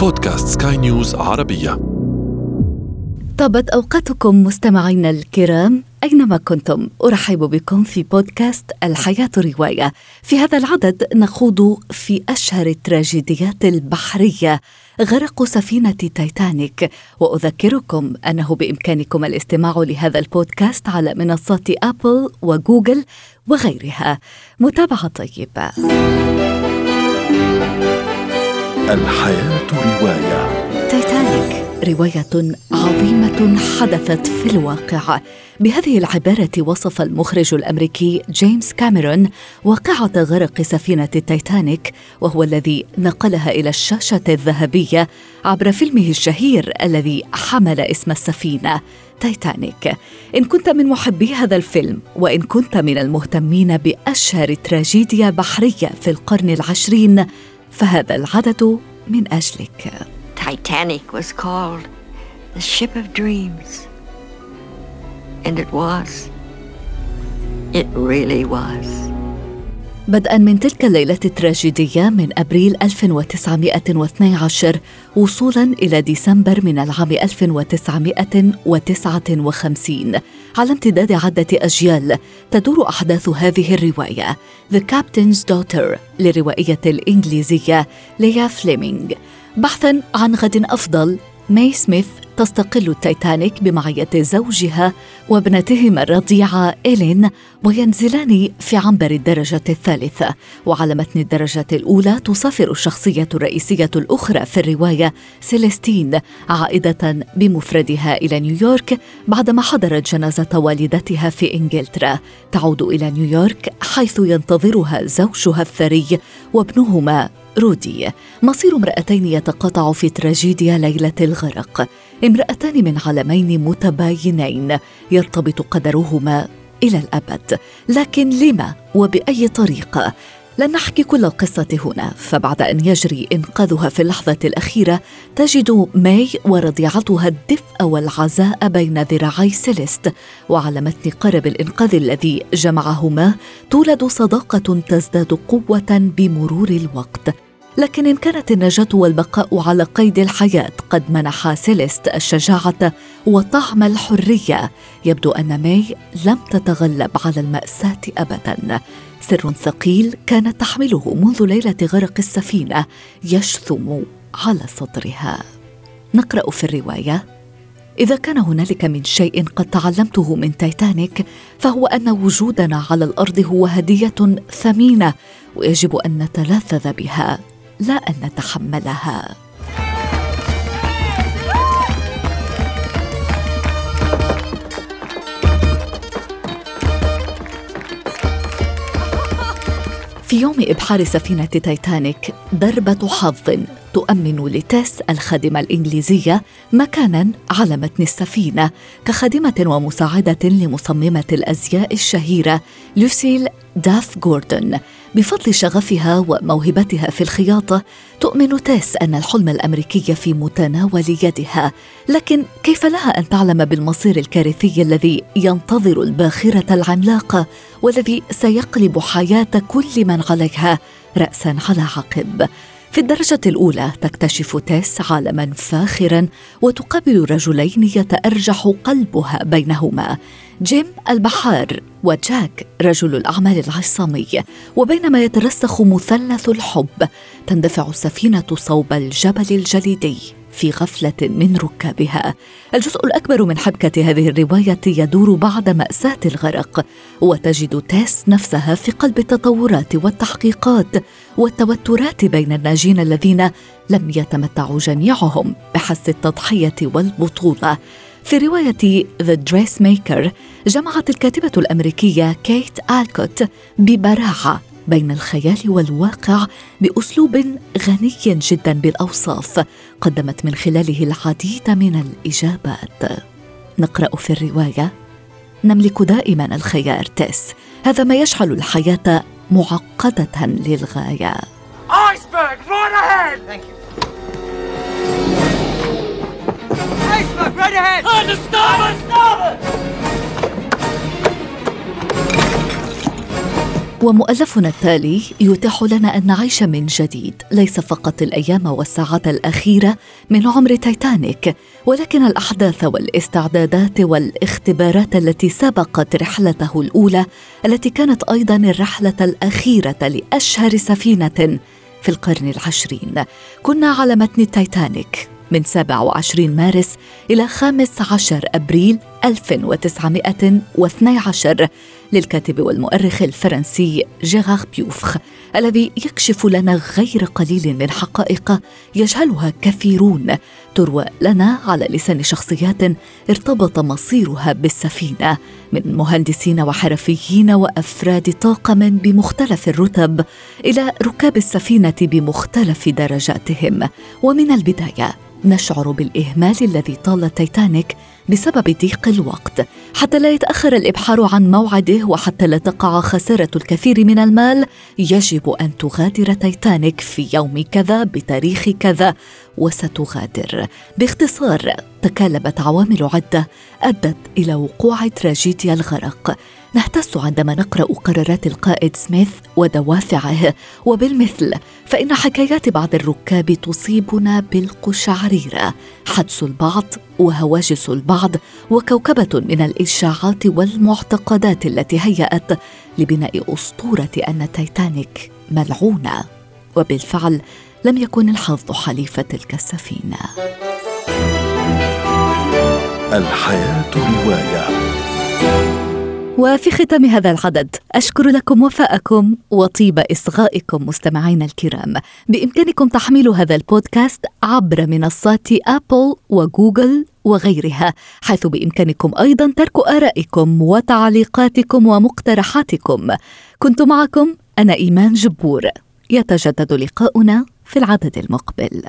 بودكاست سكاي نيوز عربية. طابت أوقاتكم مستمعينا الكرام أينما كنتم. أرحب بكم في بودكاست الحياة رواية. في هذا العدد نخوض في أشهر التراجيديات البحرية غرق سفينة تايتانيك. وأذكركم أنه بإمكانكم الاستماع لهذا البودكاست على منصات أبل وجوجل وغيرها. متابعة طيبة. الحياة رواية. تايتانيك رواية عظيمة حدثت في الواقع. بهذه العبارة وصف المخرج الأمريكي جيمس كاميرون واقعة غرق سفينة التايتانيك وهو الذي نقلها إلى الشاشة الذهبية عبر فيلمه الشهير الذي حمل اسم السفينة تايتانيك. إن كنت من محبي هذا الفيلم وإن كنت من المهتمين بأشهر تراجيديا بحرية في القرن العشرين فهذا العدد من أجلك Titanic was called the ship of dreams. And it was. It really was. بدءا من تلك الليلة التراجيدية من أبريل 1912 وصولا إلى ديسمبر من العام 1959 على امتداد عدة أجيال تدور أحداث هذه الرواية The Captain's Daughter للروائية الإنجليزية ليا فليمينغ. بحثا عن غد أفضل ماي سميث تستقل التايتانيك بمعية زوجها وابنتهما الرضيعة إيلين وينزلان في عنبر الدرجة الثالثة. وعلى متن الدرجة الأولى تسافر الشخصية الرئيسية الأخرى في الرواية سيليستين عائدة بمفردها إلى نيويورك بعدما حضرت جنازة والدتها في إنجلترا. تعود إلى نيويورك حيث ينتظرها زوجها الثري وابنهما رودي. مصير امرأتين يتقاطع في تراجيديا ليلة الغرق. امرأتان من عالمين متباينين يرتبط قدرهما إلى الأبد. لكن لما وبأي طريقة؟ لن نحكي كل القصة هنا. فبعد أن يجري إنقاذها في اللحظة الأخيرة تجد ماي ورضيعتها الدفء والعزاء بين ذراعي سيليست. وعلى متن قارب الإنقاذ الذي جمعهما تولد صداقة تزداد قوة بمرور الوقت. لكن إن كانت النجاة والبقاء على قيد الحياة قد منحا سيليست الشجاعة وطعم الحرية يبدو أن ماي لم تتغلب على المأساة أبدا. سر ثقيل كانت تحمله منذ ليلة غرق السفينة يجثم على صدرها. نقرأ في الرواية إذا كان هنالك من شيء قد تعلمته من تايتانيك فهو أن وجودنا على الأرض هو هدية ثمينة ويجب أن نتلذذ بها. لا أن نتحملها. في يوم إبحار سفينة تايتانيك ضربة حظ تؤمن لتيس الخادمة الإنجليزية مكانا على متن السفينة كخادمة ومساعدة لمصممة الأزياء الشهيرة لوسيل داف جوردون بفضل شغفها وموهبتها في الخياطة تؤمن تيس أن الحلم الأمريكي في متناول يدها لكن كيف لها أن تعلم بالمصير الكارثي الذي ينتظر الباخرة العملاقة والذي سيقلب حياة كل من عليها رأسا على عقب؟ في الدرجة الأولى تكتشف تيس عالما فاخرا وتقابل رجلين يتأرجح قلبها بينهما. جيم البحار وجاك رجل الأعمال العصامي وبينما يترسخ مثلث الحب تندفع السفينة صوب الجبل الجليدي. في غفلة من ركابها. الجزء الأكبر من حبكة هذه الرواية يدور بعد مأساة الغرق وتجد تيس نفسها في قلب التطورات والتحقيقات والتوترات بين الناجين الذين لم يتمتعوا جميعهم بحس التضحية والبطولة. في رواية The Dressmaker جمعت الكاتبة الأمريكية كيت آلكوت ببراعة بين الخيال والواقع بأسلوب غني جدا بالأوصاف قدمت من خلاله العديد من الإجابات نقرأ في الرواية نملك دائما الخيار تيس هذا ما يجعل الحياة معقدة للغاية Iceberg, right ahead! Thank you. Iceberg, right ahead! Understand! Understand! ومؤلفنا التالي يتيح لنا أن نعيش من جديد ليس فقط الأيام والساعات الأخيرة من عمر تايتانيك ولكن الأحداث والاستعدادات والاختبارات التي سبقت رحلته الأولى التي كانت أيضا الرحلة الأخيرة لأشهر سفينة في القرن العشرين. كنا على متن التايتانيك من 27 مارس إلى 15 أبريل 1912 للكاتب والمؤرخ الفرنسي جيغار بيوفخ الذي يكشف لنا غير قليل من حقائق يجهلها كثيرون تروى لنا على لسان شخصيات ارتبط مصيرها بالسفينة من مهندسين وحرفيين وأفراد طاقم بمختلف الرتب إلى ركاب السفينة بمختلف درجاتهم. ومن البداية نشعر بالإهمال الذي طال التيتانيك بسبب ضيق الوقت. حتى لا يتأخر الإبحار عن موعده وحتى لا تقع خسارة الكثير من المال يجب أن تغادر تيتانيك في يوم كذا بتاريخ كذا وستغادر. باختصار تكالبت عوامل عدة أدت إلى وقوع تراجيديا الغرق. نهتز عندما نقرأ قرارات القائد سميث ودوافعه. وبالمثل فإن حكايات بعض الركاب تصيبنا بالقشعريرة. حدس البعض وهواجس البعض وكوكبة من الإشاعات والمعتقدات التي هيأت لبناء أسطورة أن تايتانيك ملعونة. وبالفعل لم يكن الحظ حليف تلك السفينة. الحياة رواية. وفي ختام هذا العدد أشكر لكم وفاءكم وطيب إصغائكم مستمعينا الكرام. بإمكانكم تحميل هذا البودكاست عبر منصات أبل وجوجل وغيرها حيث بإمكانكم أيضا ترك آرائكم وتعليقاتكم ومقترحاتكم. كنت معكم أنا إيمان جبور. يتجدد لقاؤنا في العدد المقبل.